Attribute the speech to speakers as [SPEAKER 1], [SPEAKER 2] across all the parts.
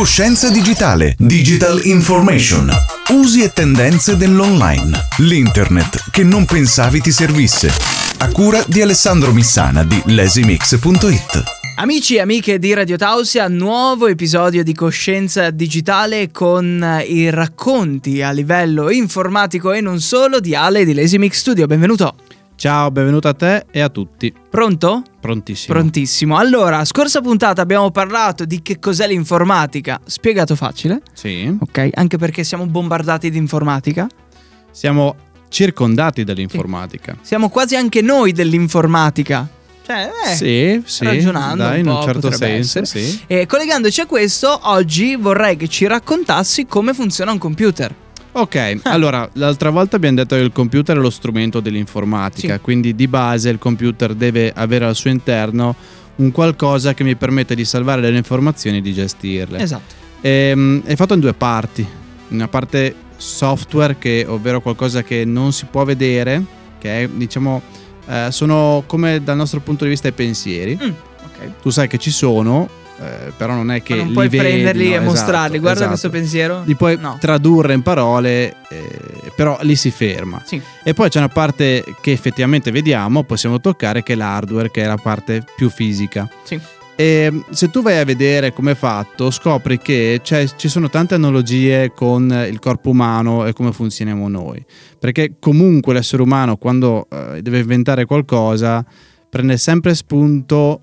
[SPEAKER 1] Coscienza digitale, digital information, usi e tendenze dell'online, l'internet che non pensavi ti servisse. A cura di Alessandro Missana di lesimix.it.
[SPEAKER 2] Amici e amiche di Radio Tausia, nuovo episodio di Coscienza Digitale con i racconti a livello informatico e non solo di Ale di Lazy Studio. Benvenuto.
[SPEAKER 3] Ciao, benvenuto a te e a tutti.
[SPEAKER 2] Pronto?
[SPEAKER 3] Prontissimo.
[SPEAKER 2] Prontissimo. Allora, scorsa puntata abbiamo parlato di che cos'è l'informatica. Spiegato facile.
[SPEAKER 3] Sì.
[SPEAKER 2] Ok, anche perché siamo bombardati di informatica.
[SPEAKER 3] Siamo circondati dall'informatica.
[SPEAKER 2] Siamo quasi anche noi dell'informatica. Cioè, eh,
[SPEAKER 3] sì, sì.
[SPEAKER 2] ragionando
[SPEAKER 3] dai,
[SPEAKER 2] un
[SPEAKER 3] in un certo senso, sì.
[SPEAKER 2] E collegandoci a questo, oggi vorrei che ci raccontassi come funziona un computer.
[SPEAKER 3] Ok, allora, l'altra volta abbiamo detto che il computer è lo strumento dell'informatica,
[SPEAKER 2] Sì.
[SPEAKER 3] quindi di base il computer deve avere al suo interno un qualcosa che mi permette di salvare delle informazioni e di gestirle.
[SPEAKER 2] Esatto.
[SPEAKER 3] Ehm, è fatto in due parti. Una parte software, che, ovvero qualcosa che non si può vedere, che è, diciamo, eh, sono come dal nostro punto di vista i pensieri.
[SPEAKER 2] Mm, ok.
[SPEAKER 3] Tu sai che ci sono, eh, però non è che
[SPEAKER 2] Ma non
[SPEAKER 3] li
[SPEAKER 2] puoi
[SPEAKER 3] vedi,
[SPEAKER 2] prenderli
[SPEAKER 3] no?
[SPEAKER 2] e
[SPEAKER 3] Esatto,
[SPEAKER 2] mostrarli. Guarda
[SPEAKER 3] esatto.
[SPEAKER 2] questo pensiero.
[SPEAKER 3] Li puoi
[SPEAKER 2] No.
[SPEAKER 3] tradurre in parole, eh, però lì si ferma.
[SPEAKER 2] Sì.
[SPEAKER 3] E poi c'è una parte che effettivamente vediamo, possiamo toccare, che è l'hardware, che è la parte più fisica.
[SPEAKER 2] Sì.
[SPEAKER 3] E se tu vai a vedere come è fatto, scopri che ci sono tante analogie con il corpo umano e come funzioniamo noi. Perché comunque l'essere umano, quando eh, deve inventare qualcosa, prende sempre spunto,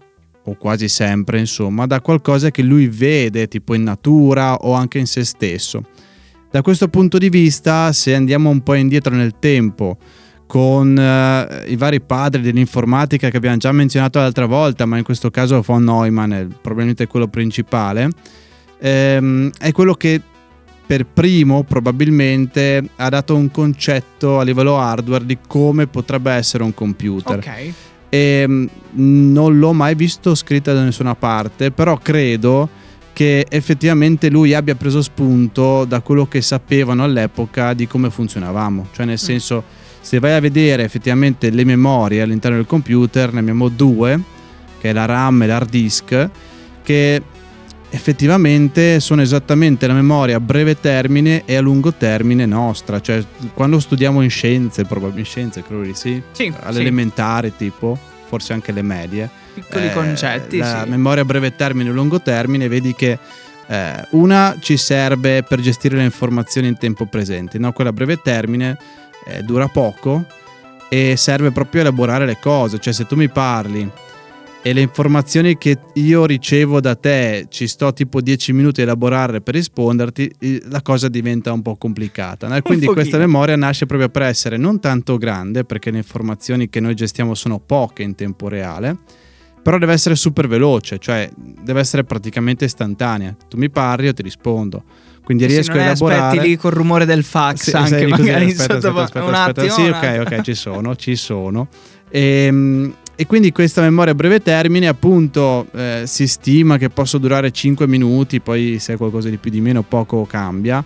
[SPEAKER 3] o quasi sempre, insomma, da qualcosa che lui vede, tipo in natura o anche in se stesso. Da questo punto di vista, se andiamo un po' indietro nel tempo, con eh, i vari padri dell'informatica che abbiamo già menzionato l'altra volta, ma in questo caso von Neumann è probabilmente quello principale, ehm, è quello che per primo probabilmente ha dato un concetto a livello hardware di come potrebbe essere un computer.
[SPEAKER 2] Ok.
[SPEAKER 3] E mm, non l'ho mai visto scritto da nessuna parte, però credo che effettivamente lui abbia preso spunto da quello che sapevano all'epoca di come funzionavamo. Cioè, nel senso, se vai a vedere effettivamente le memorie all'interno del computer, ne abbiamo due, che è la RAM e l'hard disk, che effettivamente sono esattamente la memoria a breve termine e a lungo termine nostra. Cioè, quando studiamo in scienze, probabilmente in scienze, credo di sì,
[SPEAKER 2] Sì,
[SPEAKER 3] all'elementare tipo, forse anche le medie.
[SPEAKER 2] sì, piccoli
[SPEAKER 3] eh,
[SPEAKER 2] concetti.
[SPEAKER 3] La
[SPEAKER 2] sì.
[SPEAKER 3] memoria a breve termine e lungo termine, vedi che eh, una ci serve per gestire le informazioni in tempo presente, no? quella a breve termine eh, dura poco e serve proprio a elaborare le cose, cioè se tu mi parli e le informazioni che io ricevo da te ci sto tipo 10 minuti a elaborare per risponderti, la cosa diventa un po' complicata. no? Quindi questa memoria nasce proprio per essere non tanto grande, perché le informazioni che noi gestiamo sono poche in tempo reale, però deve essere super veloce, cioè deve essere praticamente istantanea. Tu mi parli, io ti rispondo. Quindi
[SPEAKER 2] Sì,
[SPEAKER 3] riesco a elaborare.
[SPEAKER 2] aspetti lì col rumore del fax
[SPEAKER 3] Sì,
[SPEAKER 2] anche
[SPEAKER 3] sai, così,
[SPEAKER 2] magari
[SPEAKER 3] aspetta,
[SPEAKER 2] sotto-
[SPEAKER 3] aspetta,
[SPEAKER 2] un
[SPEAKER 3] aspetta,
[SPEAKER 2] attimo.
[SPEAKER 3] Sì, ok, ok, ci sono, ci sono. Ehm, E, quindi questa memoria a breve termine, appunto, eh, si stima che possa durare 5 minuti, poi se è qualcosa di più di meno, poco cambia.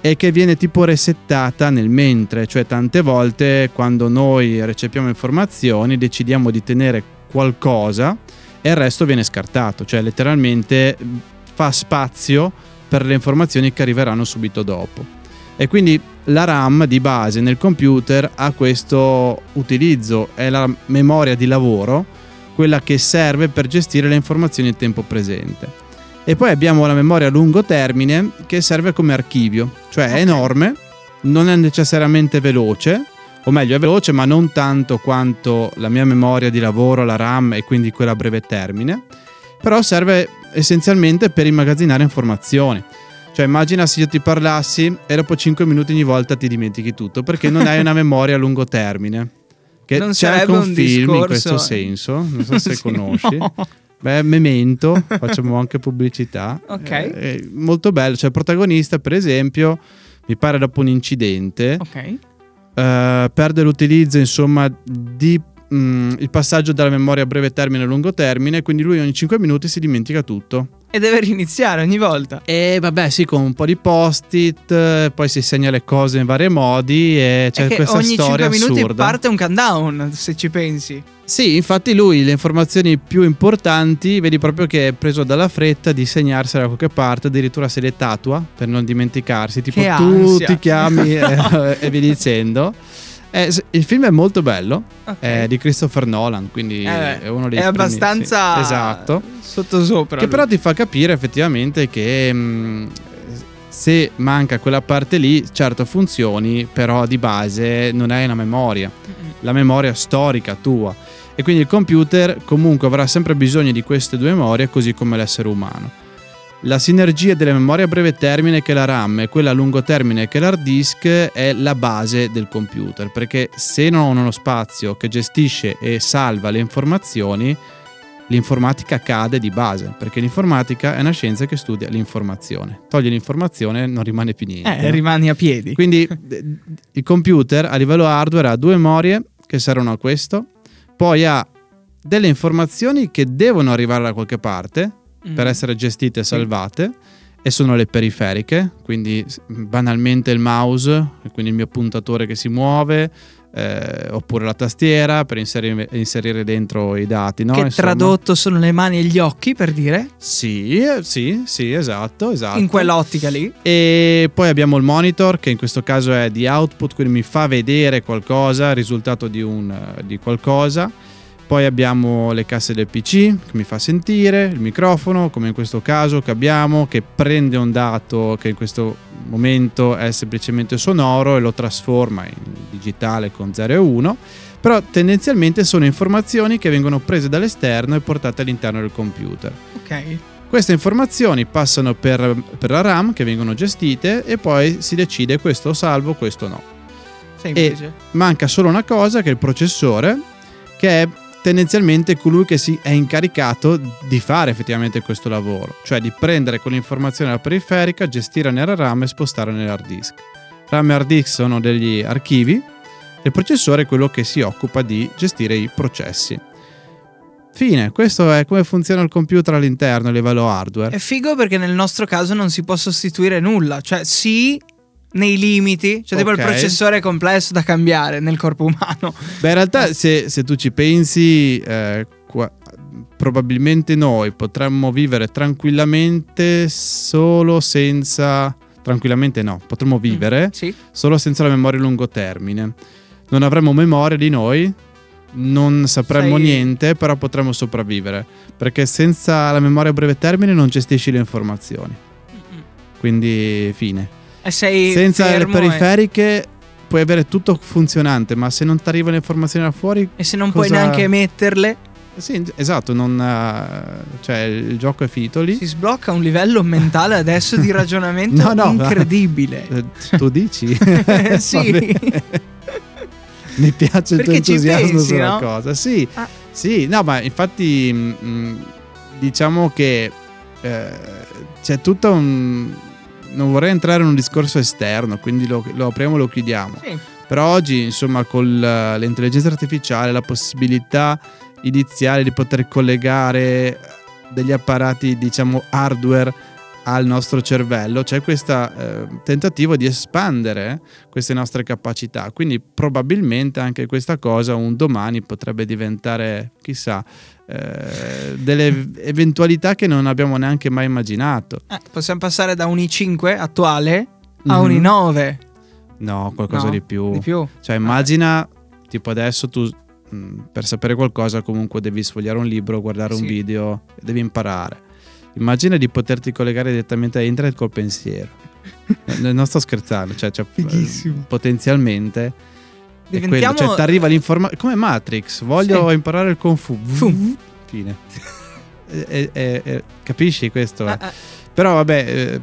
[SPEAKER 3] E che viene tipo resettata nel mentre, cioè tante volte quando noi recepiamo informazioni decidiamo di tenere qualcosa e il resto viene scartato, cioè letteralmente fa spazio per le informazioni che arriveranno subito dopo. E quindi la RAM di base nel computer ha questo utilizzo, è la memoria di lavoro, quella che serve per gestire le informazioni in tempo presente. E poi abbiamo la memoria a lungo termine che serve come archivio, cioè è enorme, non è necessariamente veloce, o meglio è veloce ma non tanto quanto la mia memoria di lavoro, la RAM e quindi quella a breve termine, però serve essenzialmente per immagazzinare informazioni. Cioè immagina se io ti parlassi e dopo 5 minuti ogni volta ti dimentichi tutto perché non hai una memoria a lungo termine. Che
[SPEAKER 2] Non
[SPEAKER 3] c'è anche un
[SPEAKER 2] un
[SPEAKER 3] film in
[SPEAKER 2] discorso-
[SPEAKER 3] questo senso, non so se
[SPEAKER 2] Sì,
[SPEAKER 3] conosci.
[SPEAKER 2] no.
[SPEAKER 3] Beh, Memento, facciamo anche pubblicità.
[SPEAKER 2] Ok.
[SPEAKER 3] Eh, è molto bello, cioè il protagonista per esempio, mi pare dopo un incidente,
[SPEAKER 2] Ok.
[SPEAKER 3] eh, perde l'utilizzo insomma di mh, il passaggio dalla memoria a breve termine a lungo termine, quindi lui ogni 5 minuti si dimentica tutto.
[SPEAKER 2] E deve riniziare ogni volta.
[SPEAKER 3] E vabbè, sì, con un po' di post-it, eh, poi si segna le cose in vari modi e c'è
[SPEAKER 2] È che
[SPEAKER 3] questa
[SPEAKER 2] ogni
[SPEAKER 3] storia
[SPEAKER 2] 5 minuti
[SPEAKER 3] assurda.
[SPEAKER 2] parte un countdown, se ci pensi.
[SPEAKER 3] Sì, infatti lui le informazioni più importanti vedi proprio che è preso dalla fretta di segnarsele da qualche parte, addirittura se le tatua per non dimenticarsi, tipo
[SPEAKER 2] Che
[SPEAKER 3] tu
[SPEAKER 2] ansia.
[SPEAKER 3] ti chiami e, e via dicendo. Eh, il film è molto bello,
[SPEAKER 2] Ok.
[SPEAKER 3] è di Christopher Nolan, quindi
[SPEAKER 2] Eh
[SPEAKER 3] è uno dei
[SPEAKER 2] è
[SPEAKER 3] primi-
[SPEAKER 2] abbastanza
[SPEAKER 3] sì, esatto.
[SPEAKER 2] sottosopra.
[SPEAKER 3] Che
[SPEAKER 2] lui.
[SPEAKER 3] però ti fa capire effettivamente che mh, se manca quella parte lì, certo funzioni, però di base non hai una memoria, la memoria storica tua. E quindi il computer comunque avrà sempre bisogno di queste due memorie, così come l'essere umano. La sinergia delle memorie a breve termine che è la RAM e quella a lungo termine che è l'hard disk è la base del computer, perché se non hanno uno spazio che gestisce e salva le informazioni, l'informatica cade di base, perché l'informatica è una scienza che studia l'informazione. Togli l'informazione non rimane più niente.
[SPEAKER 2] Eh,
[SPEAKER 3] no?
[SPEAKER 2] rimani a piedi.
[SPEAKER 3] Quindi il computer a livello hardware ha due memorie che servono a questo, poi ha delle informazioni che devono arrivare da qualche parte
[SPEAKER 2] Mm.
[SPEAKER 3] per essere gestite e salvate e sono le periferiche, quindi banalmente il mouse, quindi il mio puntatore che si muove, eh, oppure la tastiera per inserire, inserire dentro i dati. No?
[SPEAKER 2] che
[SPEAKER 3] Insomma.
[SPEAKER 2] tradotto sono le mani e gli occhi, per dire,
[SPEAKER 3] Sì, sì, sì, esatto, esatto.
[SPEAKER 2] in quell'ottica lì.
[SPEAKER 3] E poi abbiamo il monitor che in questo caso è di output, quindi mi fa vedere qualcosa, il risultato di, un, di qualcosa. Poi abbiamo le casse del PC che mi fa sentire, il microfono come in questo caso che abbiamo che prende un dato che in questo momento è semplicemente sonoro e lo trasforma in digitale con 0 e 1. Però tendenzialmente sono informazioni che vengono prese dall'esterno e portate all'interno del computer.
[SPEAKER 2] Ok.
[SPEAKER 3] Queste informazioni passano per, per la RAM che vengono gestite e poi si decide questo salvo, questo no.
[SPEAKER 2] Semplice.
[SPEAKER 3] Manca solo una cosa che è il processore, che è tendenzialmente colui che si è incaricato di fare effettivamente questo lavoro, cioè di prendere quell'informazione dalla periferica, gestire nella RAM e spostare nell'hard disk. RAM e hard disk sono degli archivi e il processore è quello che si occupa di gestire i processi. Fine, questo è come funziona il computer all'interno a livello hardware.
[SPEAKER 2] È figo perché nel nostro caso non si può sostituire nulla. Cioè, sì, nei limiti. Cioè, tipo il processore complesso da cambiare nel corpo umano.
[SPEAKER 3] Beh, in realtà, se, se tu ci pensi, eh, qua- probabilmente noi potremmo vivere tranquillamente solo senza. Tranquillamente no, potremmo vivere
[SPEAKER 2] Sì.
[SPEAKER 3] solo senza la memoria a lungo termine. Non avremmo memoria di noi, non sapremmo
[SPEAKER 2] Sai-
[SPEAKER 3] niente, però potremmo sopravvivere. Perché senza la memoria a breve termine non gestisci le informazioni. Quindi, fine.
[SPEAKER 2] Sei
[SPEAKER 3] Senza le
[SPEAKER 2] fermo e-
[SPEAKER 3] periferiche puoi avere tutto funzionante, ma se non ti arrivano le informazioni da fuori,
[SPEAKER 2] E, se non puoi
[SPEAKER 3] cosa-
[SPEAKER 2] neanche emetterle,
[SPEAKER 3] sì, esatto, non, eh, cioè il gioco è finito lì.
[SPEAKER 2] si sblocca un livello mentale adesso di ragionamento
[SPEAKER 3] No, no,
[SPEAKER 2] incredibile.
[SPEAKER 3] Eh, tu dici?
[SPEAKER 2] Sì.
[SPEAKER 3] Mi piace il tuo
[SPEAKER 2] Perché
[SPEAKER 3] entusiasmo
[SPEAKER 2] pensi,
[SPEAKER 3] sulla
[SPEAKER 2] no?
[SPEAKER 3] cosa. Sì,
[SPEAKER 2] Ah.
[SPEAKER 3] sì, no, ma infatti mh, mh, diciamo che eh, c'è tutto un... Non vorrei entrare in un discorso esterno, quindi lo, lo apriamo e lo chiudiamo.
[SPEAKER 2] Sì.
[SPEAKER 3] Però oggi, insomma, con l'intelligenza artificiale, la possibilità iniziale di poter collegare degli apparati, diciamo, hardware al nostro cervello, c'è questo tentativo di espandere queste nostre capacità. Quindi probabilmente anche questa cosa un domani potrebbe diventare, chissà, eh, delle eventualità che non abbiamo neanche mai immaginato.
[SPEAKER 2] Eh, possiamo passare da un i5 attuale a un
[SPEAKER 3] Mhm.
[SPEAKER 2] i9.
[SPEAKER 3] No, qualcosa
[SPEAKER 2] No,
[SPEAKER 3] di più.
[SPEAKER 2] Di più.
[SPEAKER 3] Cioè, immagina, tipo adesso tu mh, per sapere qualcosa comunque devi sfogliare un libro, guardare
[SPEAKER 2] Sì.
[SPEAKER 3] un video, devi imparare. Immagina di poterti collegare direttamente a internet col pensiero. Non sto scherzando, cioè, cioè, eh, potenzialmente è quello.
[SPEAKER 2] Diventiamo
[SPEAKER 3] Cioè, ti arriva l'informazione come Matrix, voglio
[SPEAKER 2] Sì.
[SPEAKER 3] imparare il Kung Fu. Fine. Eh, eh, eh, capisci questo? eh?
[SPEAKER 2] Ah, ah,
[SPEAKER 3] Però vabbè, eh,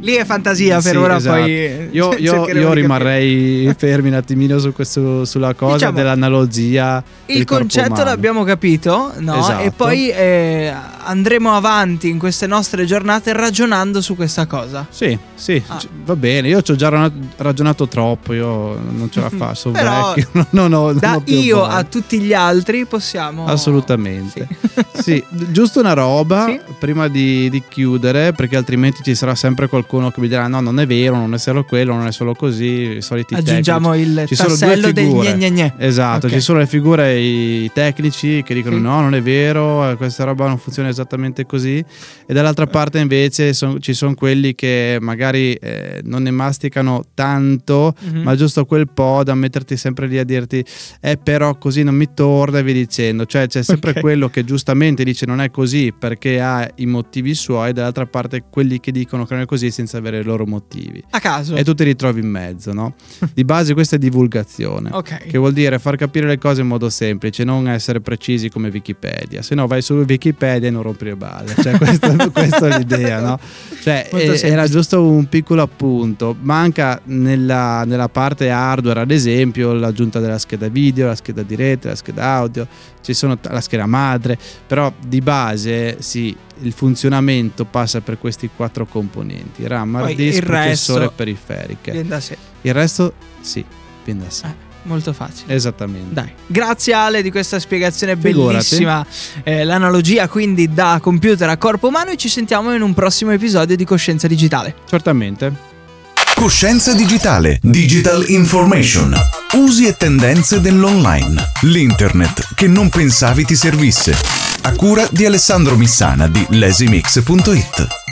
[SPEAKER 2] lì è fantasia per
[SPEAKER 3] sì,
[SPEAKER 2] ora,
[SPEAKER 3] esatto.
[SPEAKER 2] poi
[SPEAKER 3] Io, io- io rimarrei fermi un attimino su questo, sulla cosa
[SPEAKER 2] Diciamo,
[SPEAKER 3] dell'analogia.
[SPEAKER 2] Il
[SPEAKER 3] del
[SPEAKER 2] concetto l'abbiamo capito, no?
[SPEAKER 3] Esatto.
[SPEAKER 2] E poi eh, andremo avanti in queste nostre giornate ragionando su questa cosa.
[SPEAKER 3] Sì, sì,
[SPEAKER 2] Ah.
[SPEAKER 3] va bene. Io ci ho già ragionato, troppo. Io non ce la faccio.
[SPEAKER 2] Però
[SPEAKER 3] vecchio. Non ho, non
[SPEAKER 2] Da io a tutti gli altri possiamo...
[SPEAKER 3] Assolutamente.
[SPEAKER 2] Sì.
[SPEAKER 3] Sì, giusto una roba
[SPEAKER 2] Sì.
[SPEAKER 3] prima di, di chiudere, perché altrimenti ci sarà sempre qualcuno che mi dirà: no, non è vero, non è solo quello, non è solo così. I soliti
[SPEAKER 2] Aggiungiamo
[SPEAKER 3] tecnici.
[SPEAKER 2] il
[SPEAKER 3] Ci
[SPEAKER 2] tassello
[SPEAKER 3] figure.
[SPEAKER 2] gne gne gne.
[SPEAKER 3] Esatto,
[SPEAKER 2] Ok.
[SPEAKER 3] ci sono le figure i tecnici che dicono
[SPEAKER 2] Sì.
[SPEAKER 3] no, non è vero, questa roba non funziona esattamente così e dall'altra parte invece son- ci sono quelli che magari eh, non ne masticano tanto,
[SPEAKER 2] Mhm.
[SPEAKER 3] ma giusto quel po' da metterti sempre lì a dirti eh però così non mi torna e via dicendo, cioè c'è sempre
[SPEAKER 2] Ok.
[SPEAKER 3] quello che giustamente dice non è così perché ha i motivi suoi, dall'altra parte quelli che dicono che non è così senza avere i loro motivi.
[SPEAKER 2] A caso.
[SPEAKER 3] E tu ti ritrovi in mezzo, no? Di base questa è divulgazione.
[SPEAKER 2] Ok.
[SPEAKER 3] Che vuol dire far capire le cose in modo semplice, non essere precisi come Wikipedia. Se no vai su Wikipedia e non rompi le balle. Cioè, questa, questa è l'idea, no? Cioè,
[SPEAKER 2] semplice.
[SPEAKER 3] era giusto un piccolo appunto. Manca nella, nella parte hardware, ad esempio, l'aggiunta della scheda video, la scheda di rete, la scheda audio, ci sono la scheda madre, però di base sì, il funzionamento passa per questi quattro componenti: RAM, hard disk,
[SPEAKER 2] il
[SPEAKER 3] processore
[SPEAKER 2] resto
[SPEAKER 3] periferiche.
[SPEAKER 2] Viene da sé.
[SPEAKER 3] Il resto sì, viene da sé.
[SPEAKER 2] Eh, molto facile.
[SPEAKER 3] Esattamente.
[SPEAKER 2] Dai, grazie Ale di questa spiegazione
[SPEAKER 3] Figurati.
[SPEAKER 2] bellissima. Eh, l'analogia quindi da computer a corpo umano e ci sentiamo in un prossimo episodio di Coscienza Digitale.
[SPEAKER 3] Certamente.
[SPEAKER 1] Coscienza digitale, digital information, usi e tendenze dell'online, l'internet che non pensavi ti servisse. A cura di Alessandro Missana di lesimix.it.